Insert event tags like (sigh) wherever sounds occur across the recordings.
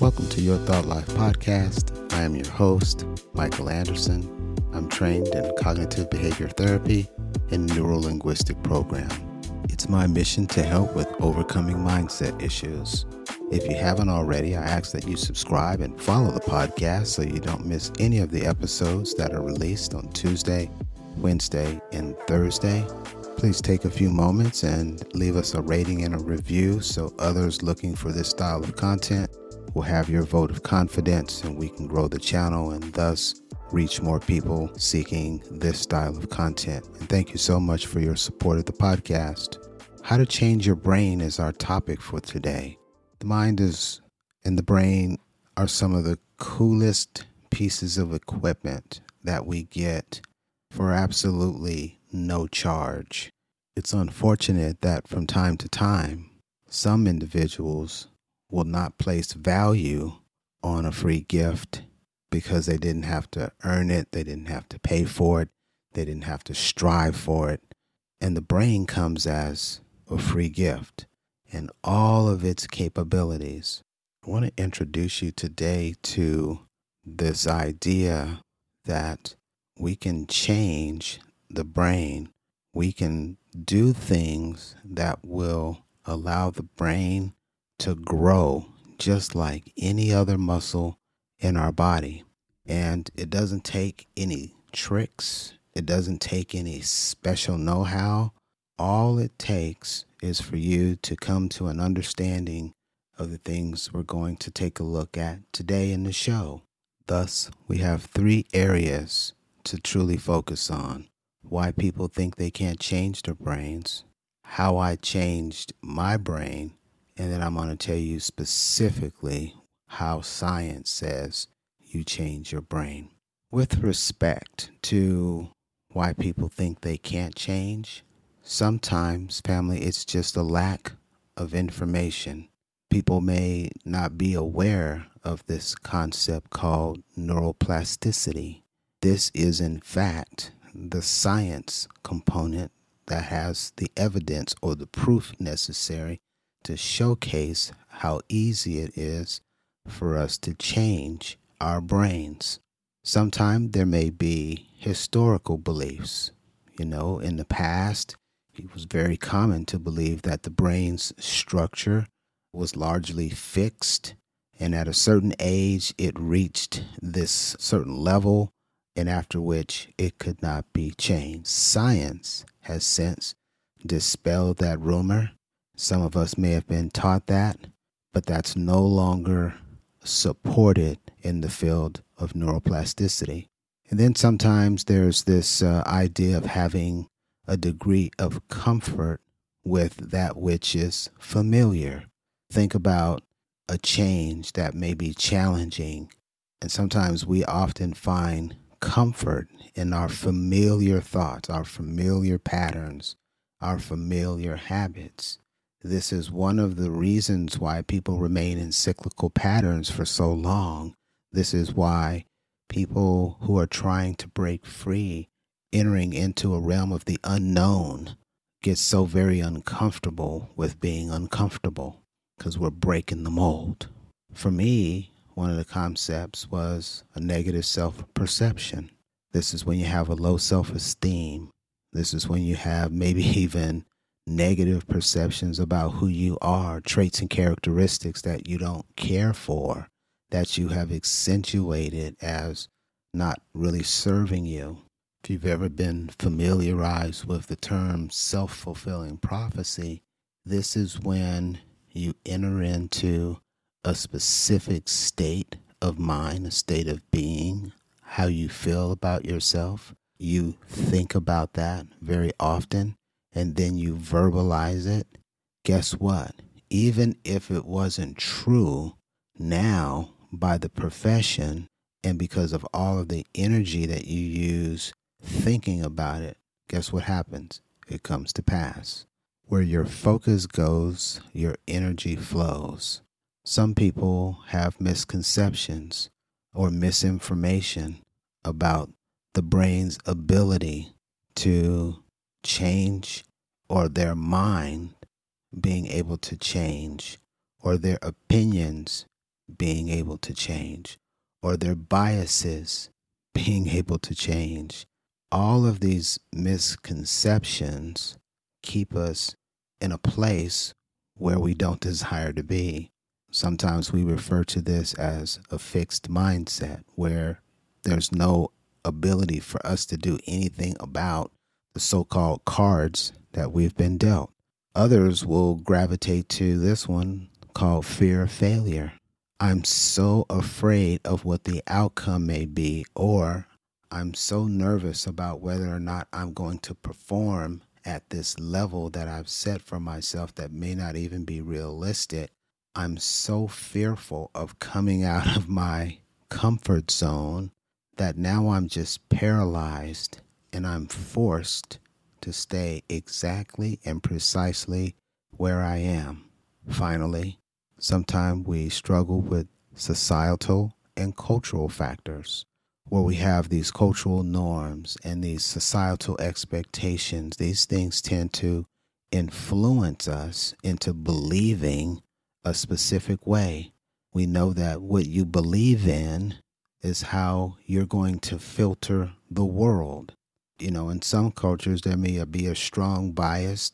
Welcome to Your Thought Life podcast. I am your host, Michael Anderson. I'm trained in cognitive behavior therapy and neuro linguistic program. It's my mission to help with overcoming mindset issues. If you haven't already, I ask that you subscribe and follow the podcast so you don't miss any of the episodes that are released on Tuesday, Wednesday, and Thursday. Please take a few moments and leave us a rating and a review so others looking for this style of content will have your vote of confidence and we can grow the channel and thus reach more people seeking this style of content. And thank you so much for your support of the podcast. How to change your brain is our topic for today. The mind is and the brain are some of the coolest pieces of equipment that we get for absolutely no charge. It's unfortunate that from time to time, some individuals will not place value on a free gift because they didn't have to earn it, they didn't have to pay for it, they didn't have to strive for it. And the brain comes as a free gift and all of its capabilities. I want to introduce you today to this idea that we can change the brain. We can do things that will allow the brain to grow just like any other muscle in our body. And it doesn't take any tricks, it doesn't take any special know how. All it takes is for you to come to an understanding of the things we're going to take a look at today in the show. Thus, we have three areas to truly focus on why people think they can't change their brains, how I changed my brain, and then I'm going to tell you specifically how science says you change your brain. With respect to why people think they can't change, sometimes, family, it's just a lack of information. People may not be aware of this concept called neuroplasticity. This is, in fact, the science component that has the evidence or the proof necessary to showcase how easy it is for us to change our brains. Sometimes there may be historical beliefs. You know, in the past, it was very common to believe that the brain's structure was largely fixed, and at a certain age, it reached this certain level, and after which it could not be changed. Science has since dispelled that rumor some of us may have been taught that, but that's no longer supported in the field of neuroplasticity. And then sometimes there's this uh, idea of having a degree of comfort with that which is familiar. Think about a change that may be challenging. And sometimes we often find comfort in our familiar thoughts, our familiar patterns, our familiar habits. This is one of the reasons why people remain in cyclical patterns for so long. This is why people who are trying to break free, entering into a realm of the unknown, get so very uncomfortable with being uncomfortable because we're breaking the mold. For me, one of the concepts was a negative self perception. This is when you have a low self esteem. This is when you have maybe (laughs) even negative perceptions about who you are, traits and characteristics that you don't care for, that you have accentuated as not really serving you. If you've ever been familiarized with the term self fulfilling prophecy, this is when you enter into a specific state of mind, a state of being, how you feel about yourself. You think about that very often and then you verbalize it, guess what? Even if it wasn't true, now by the profession and because of all of the energy that you use thinking about it, guess what happens? It comes to pass. Where your focus goes, your energy flows. Some people have misconceptions or misinformation about the brain's ability to change or their mind being able to change or their opinions being able to change or their biases being able to change. All of these misconceptions keep us in a place where we don't desire to be. Sometimes we refer to this as a fixed mindset where there's no ability for us to do anything about so called cards that we've been dealt. Others will gravitate to this one called fear of failure. I'm so afraid of what the outcome may be, or I'm so nervous about whether or not I'm going to perform at this level that I've set for myself that may not even be realistic. I'm so fearful of coming out of my comfort zone that now I'm just paralyzed and I'm forced to stay exactly and precisely where I am. Finally, sometimes we struggle with societal and cultural factors where we have these cultural norms and these societal expectations. These things tend to influence us into believing a specific way. We know that what you believe in is how you're going to filter the world. You know, in some cultures, there may be a strong bias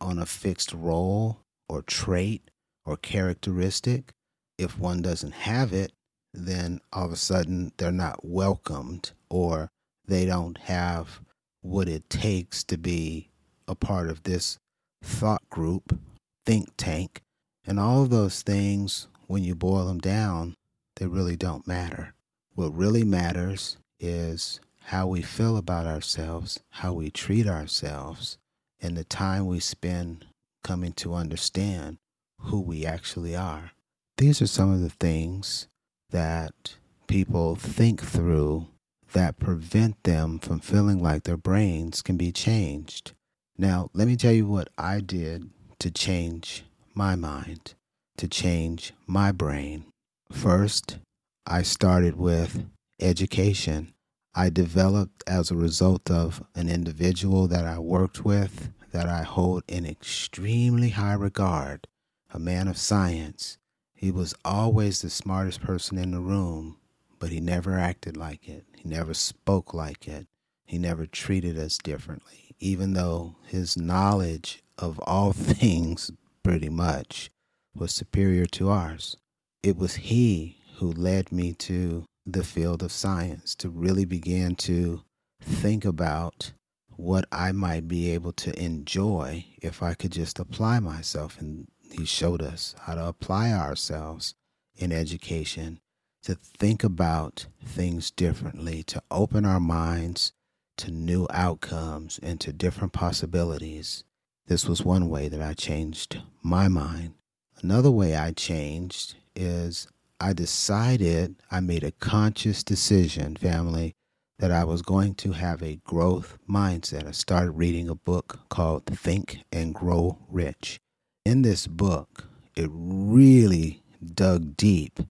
on a fixed role or trait or characteristic. If one doesn't have it, then all of a sudden they're not welcomed or they don't have what it takes to be a part of this thought group, think tank. And all of those things, when you boil them down, they really don't matter. What really matters is how we feel about ourselves, how we treat ourselves, and the time we spend coming to understand who we actually are. These are some of the things that people think through that prevent them from feeling like their brains can be changed. Now, let me tell you what I did to change my mind, to change my brain. First, I started with education. I developed as a result of an individual that I worked with that I hold in extremely high regard, a man of science. He was always the smartest person in the room, but he never acted like it. He never spoke like it. He never treated us differently, even though his knowledge of all (laughs) things, pretty much, was superior to ours. It was he who led me to the field of science to really begin to think about what I might be able to enjoy if I could just apply myself. And he showed us how to apply ourselves in education, to think about things differently, to open our minds to new outcomes and to different possibilities. This was one way that I changed my mind. Another way I changed is I decided, I made a conscious decision, family, that I was going to have a growth mindset. I started reading a book called Think and Grow Rich. In this book, it really dug deep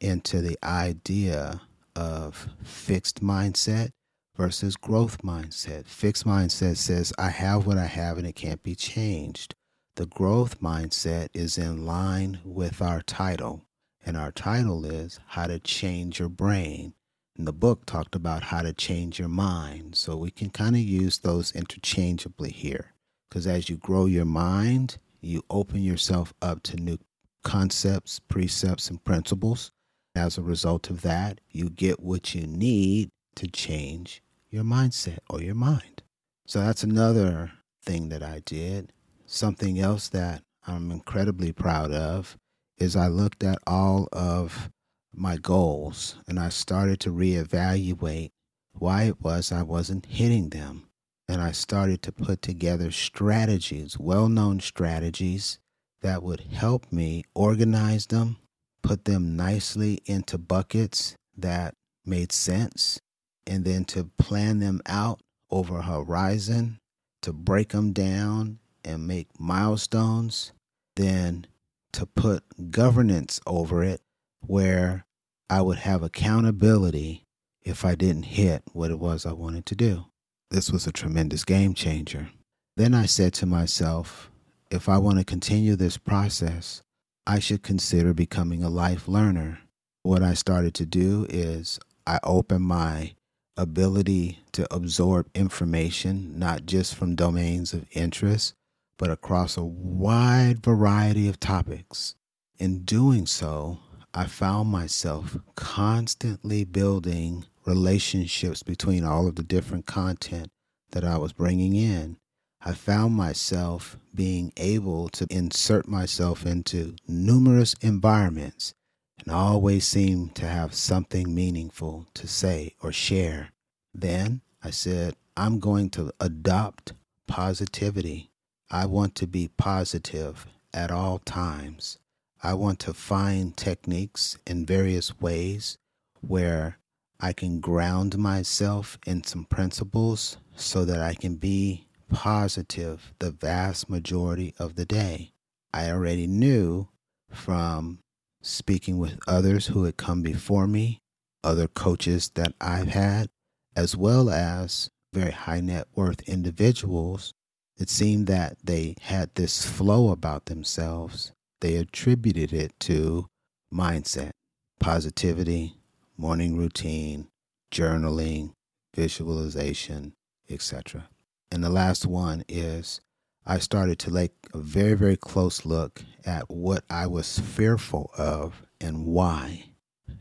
into the idea of fixed mindset versus growth mindset. Fixed mindset says, I have what I have and it can't be changed. The growth mindset is in line with our title and our title is How to Change Your Brain. And the book talked about how to change your mind. So we can kind of use those interchangeably here. Because as you grow your mind, you open yourself up to new concepts, precepts, and principles. As a result of that, you get what you need to change your mindset or your mind. So that's another thing that I did. Something else that I'm incredibly proud of is I looked at all of my goals and I started to reevaluate why it was I wasn't hitting them. And I started to put together strategies, well known strategies that would help me organize them, put them nicely into buckets that made sense, and then to plan them out over horizon, to break them down and make milestones, then to put governance over it where I would have accountability if I didn't hit what it was I wanted to do. This was a tremendous game changer. Then I said to myself, if I want to continue this process, I should consider becoming a life learner. What I started to do is I opened my ability to absorb information, not just from domains of interest, but across a wide variety of topics. In doing so, I found myself constantly building relationships between all of the different content that I was bringing in. I found myself being able to insert myself into numerous environments and always seemed to have something meaningful to say or share. Then I said, I'm going to adopt positivity. I want to be positive at all times. I want to find techniques in various ways where I can ground myself in some principles so that I can be positive the vast majority of the day. I already knew from speaking with others who had come before me, other coaches that I've had, as well as very high net worth individuals. It seemed that they had this flow about themselves. They attributed it to mindset, positivity, morning routine, journaling, visualization, etc. And the last one is I started to take a very, very close look at what I was fearful of and why.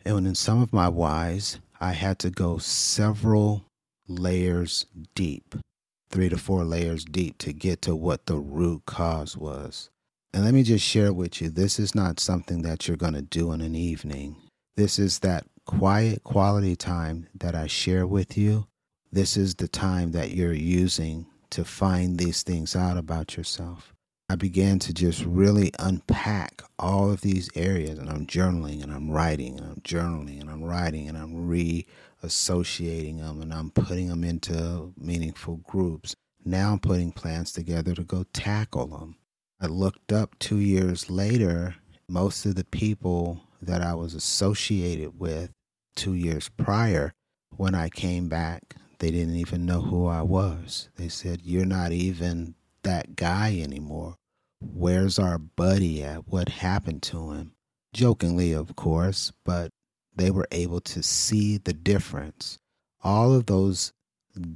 And in some of my whys, I had to go several layers deep, three to four layers deep to get to what the root cause was. And let me just share with you this is not something that you're going to do in an evening. This is that quiet quality time that I share with you this is the time that you're using to find these things out about yourself. I began to just really unpack all of these areas, and I'm journaling and I'm writing and I'm journaling and I'm writing and I'm reassociating them and I'm putting them into meaningful groups. Now I'm putting plans together to go tackle them. I looked up two years later, most of the people that I was associated with two years prior, when I came back they didn't even know who I was. They said, You're not even that guy anymore. Where's our buddy at? What happened to him? Jokingly, of course, but they were able to see the difference. All of those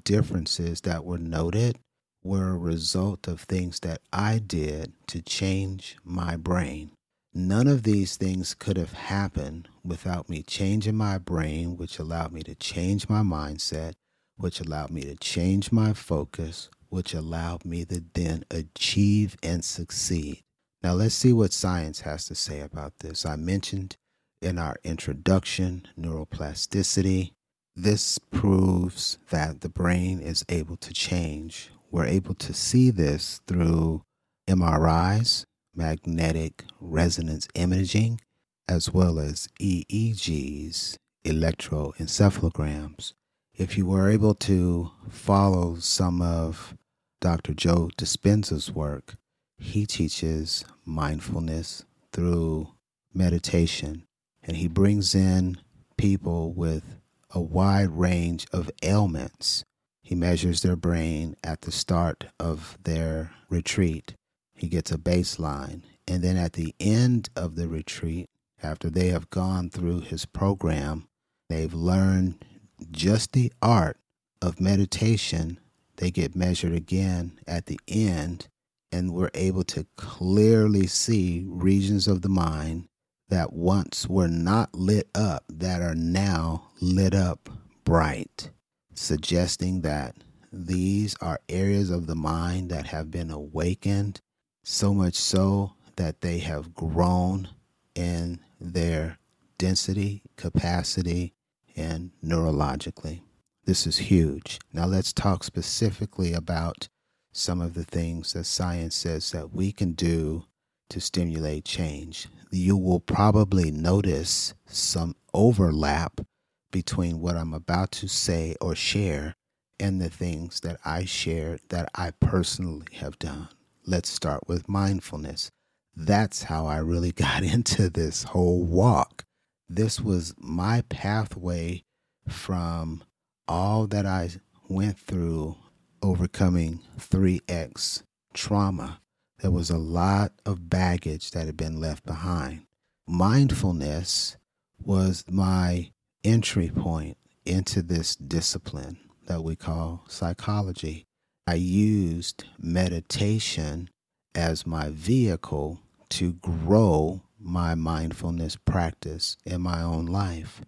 differences that were noted were a result of things that I did to change my brain. None of these things could have happened without me changing my brain, which allowed me to change my mindset, which allowed me to change my focus, which allowed me to then achieve and succeed. Now, let's see what science has to say about this. I mentioned in our introduction neuroplasticity. This proves that the brain is able to change. We're able to see this through MRIs, magnetic resonance imaging, as well as EEGs, electroencephalograms if you were able to follow some of Dr. Joe Dispenza's work, he teaches mindfulness through meditation, and he brings in people with a wide range of ailments. He measures their brain at the start of their retreat. He gets a baseline. And then at the end of the retreat, after they have gone through his program, they've learned just the art of meditation, they get measured again at the end, and we're able to clearly see regions of the mind that once were not lit up that are now lit up bright, suggesting that these are areas of the mind that have been awakened, so much so that they have grown in their density, capacity, and neurologically. This is huge. Now, let's talk specifically about some of the things that science says that we can do to stimulate change. You will probably notice some overlap between what I'm about to say or share and the things that I share that I personally have done. Let's start with mindfulness. That's how I really (laughs) got into this whole walk this was my pathway from all that I went through overcoming 3X trauma There was a lot of baggage that had been left behind. Mindfulness was my entry point into this discipline that we call psychology. I used meditation as my vehicle to grow my mindfulness practice in my own life.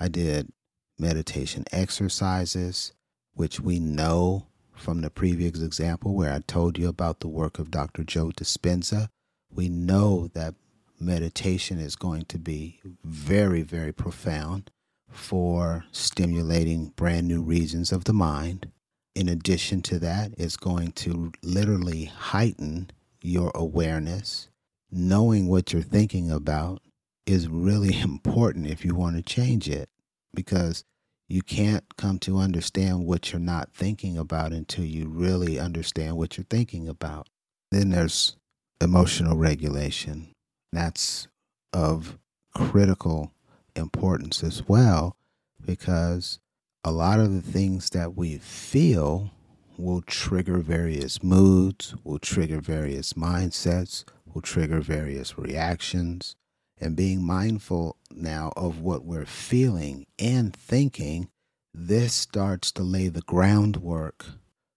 I did meditation exercises, which we know from the previous example where I told you about the work of Dr. Joe Dispenza. We know that meditation is going to be very, very profound for stimulating brand new regions of the mind. In addition to that, it's going to literally heighten your awareness. Knowing what you're thinking about is really (laughs) important if you want to change it because you can't come to understand what you're not thinking about until you really understand what you're thinking about. Then there's emotional regulation. That's of critical importance as well because a lot of the things that we feel will trigger various moods, will trigger various mindsets, will trigger various reactions and being mindful now of what we're feeling and thinking, this starts to lay the groundwork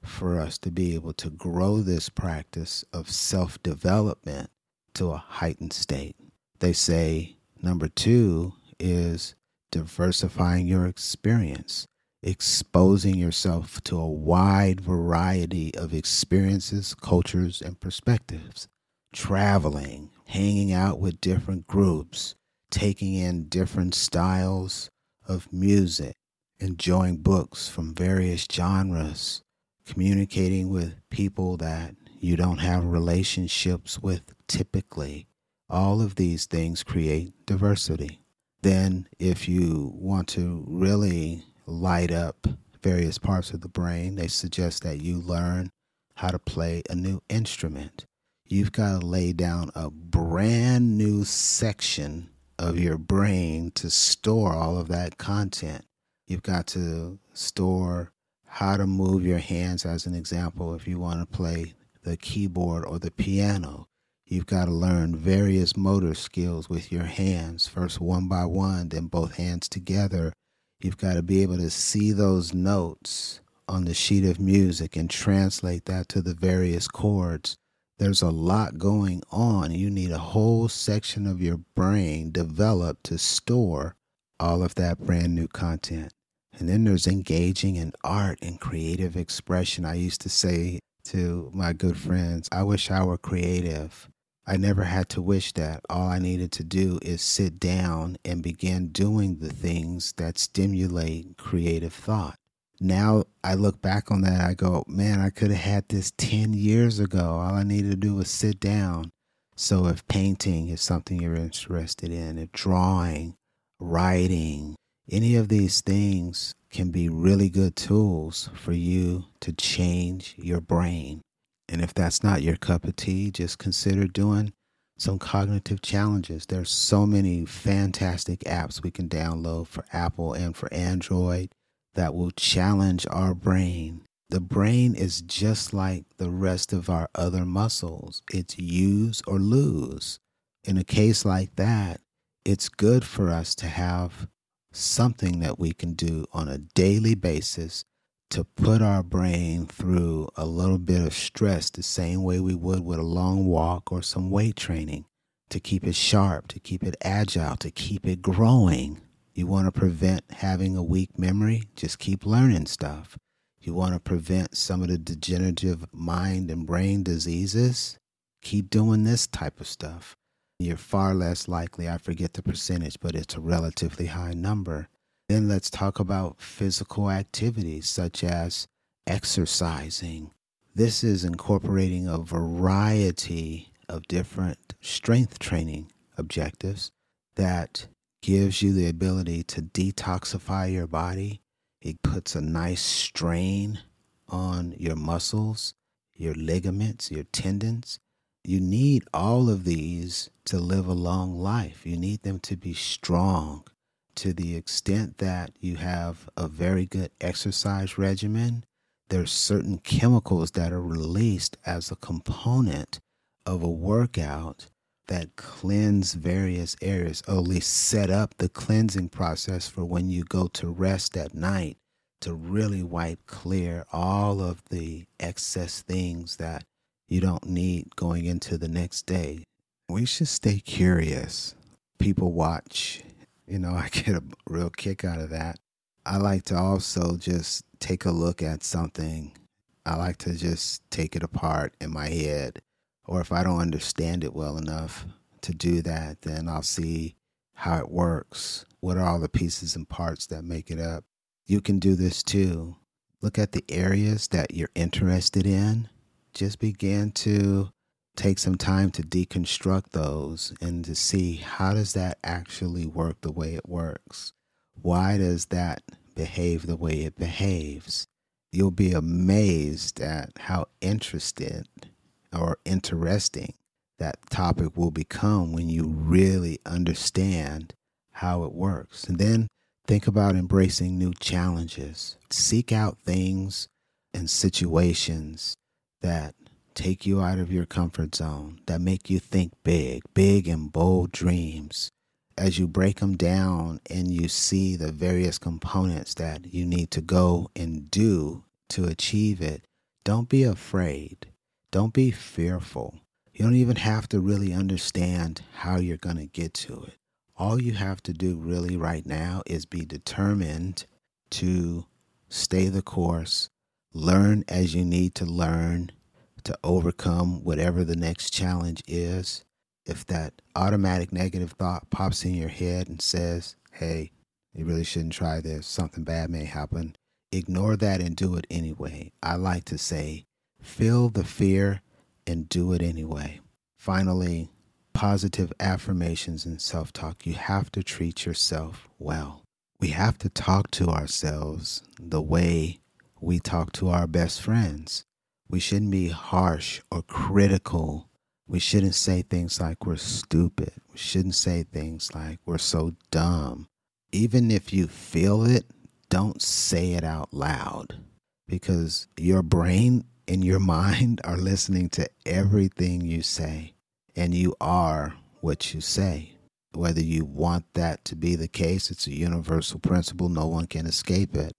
for us to be able to grow this practice of self development to a heightened state. They say number two is diversifying your experience, exposing yourself to a wide variety of experiences, cultures, and perspectives, traveling, hanging out with different groups, taking in different styles of music, enjoying books from various genres, communicating with people that you don't have relationships with typically. All of these things create diversity. Then, if you want to really light up various parts of the brain, they suggest that you learn how to play a new instrument you've got to lay down a brand new section of your brain to store all of that content. You've got to store how to move your hands, as an example, if you want to play the keyboard or the piano. You've got to learn various motor skills with your hands, first one by one, then both hands together. You've got to be able to see those notes on the sheet of music and translate that to the various chords there's a lot going on. You need a whole section of your brain developed to store all of that brand new content. And then there's engaging in art and creative expression. I used to say to my good friends, I wish I were creative. I never had to wish that. All I needed to do is sit down and begin doing the things that stimulate creative thought now I look back on that, I go, man, I could have had this 10 years ago. All I needed to do was sit down. So if painting is something you're interested in, if drawing, writing, any of these things can be really good tools for you to change your brain. And if that's not your cup of tea, just consider doing some cognitive challenges. There's so many fantastic apps we can download for Apple and for Android that will challenge our brain. The brain is just like the rest of our other muscles. It's use or lose. In a case like that, it's good for us to have something that we can do on a daily basis to put our brain through a little bit of stress the same way we would with a long walk or some weight training to keep it sharp, to keep it agile, to keep it growing. You want to prevent having a weak memory? Just keep learning stuff. You want to prevent some of the degenerative mind and brain diseases? Keep doing this type of stuff. You're far less likely, I forget the percentage, but it's a relatively high number. Then let's talk about physical activities such as exercising. This is incorporating a variety of different strength training objectives that gives you the ability to detoxify your body. It puts a nice strain on your muscles, your ligaments, your tendons. You need all of these to live a long life. You need them to be strong to the extent that you have a very good exercise regimen. There's certain chemicals that are released as a component of a workout that cleanse various areas, or at least set up the cleansing process for when you go to rest at night to really wipe clear all of the excess things that you don't need going into the next day. We should stay curious. People watch, you know, (laughs) I get a real kick out of that. I like to also just take a look at something. I like to just take it apart in my head. Or if I don't understand it well enough to do that, then I'll see how it works. What are all the pieces and parts that make it up? You can do this too. Look at the areas that you're interested in. Just begin to take some time to deconstruct those and to see how does that actually work the way it works? Why does that behave the way it behaves? You'll be amazed at how interested or interesting that topic will become when you really understand how it works. And then Think about embracing new challenges. Seek out things and situations that take you out of your comfort zone, that make you think big, big and bold dreams. As you break them down and you see the various components that you need to go and do to achieve it, don't be afraid. Don't be fearful. You don't even have to really understand how you're going to get to it. All you have to do really right now is be determined to stay the course, learn as you need to learn to overcome whatever the next challenge is. If that automatic negative thought pops in your head and says, hey, you really shouldn't try this, something bad may happen, ignore that and do it anyway. I like to say, feel the fear and do it anyway. Finally, positive affirmations and self talk, you have to treat yourself well. We have to talk to ourselves the way we talk to our best friends. We shouldn't be harsh or critical. We shouldn't say things like we're stupid. We shouldn't say things like we're so dumb. Even if you feel it, don't say it out loud because your brain and your mind (laughs) are listening to everything you say and you are what you say. Whether you want that to be the case, it's a universal principle, no one can escape it.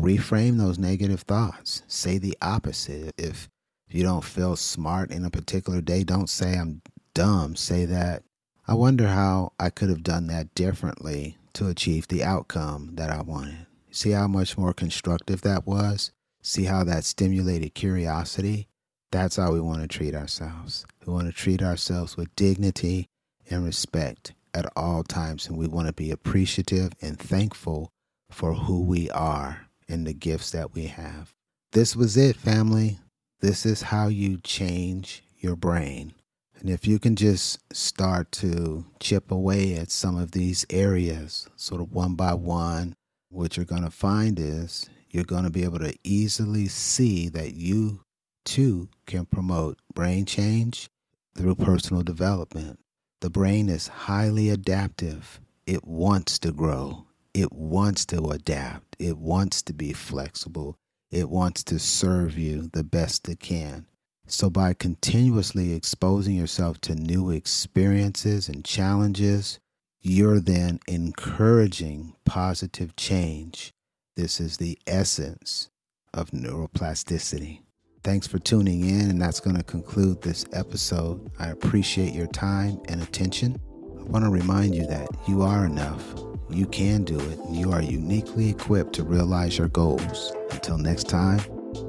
Reframe those negative thoughts. Say the opposite. If you don't feel smart in a particular day, don't say I'm dumb. Say that I wonder how I could have done that differently to achieve the outcome that I wanted. See how much more constructive that was? See how that stimulated curiosity? That's how we want to treat ourselves. We want to treat ourselves with dignity and respect at all times. And we want to be appreciative and thankful for who we are and the gifts that we have. This was it, family. This is how you change your brain. And if you can just start to chip away at some of these areas, sort of one by one, what you're going to find is you're going to be able to easily see that you too can promote brain change through personal development. The brain is highly adaptive. It wants to grow. It wants to adapt. It wants to be flexible. It wants to serve you the best it can. So, by continuously exposing yourself to new experiences and challenges, you're then encouraging positive change. This is the essence of neuroplasticity. Thanks for tuning in, and that's going to conclude this episode. I appreciate your time and attention. I want to remind you that you are enough. You can do it, and you are uniquely equipped to realize your goals. Until next time,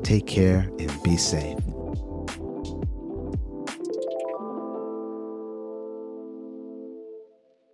take care and be safe.